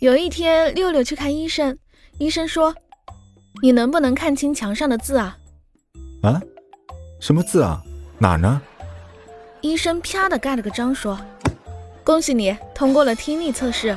有一天，六六去看医生，医生说：‘你能不能看清墙上的字啊？’啊？什么字啊？哪呢？医生啪的盖了个章，说：‘恭喜你通过了听力测试。’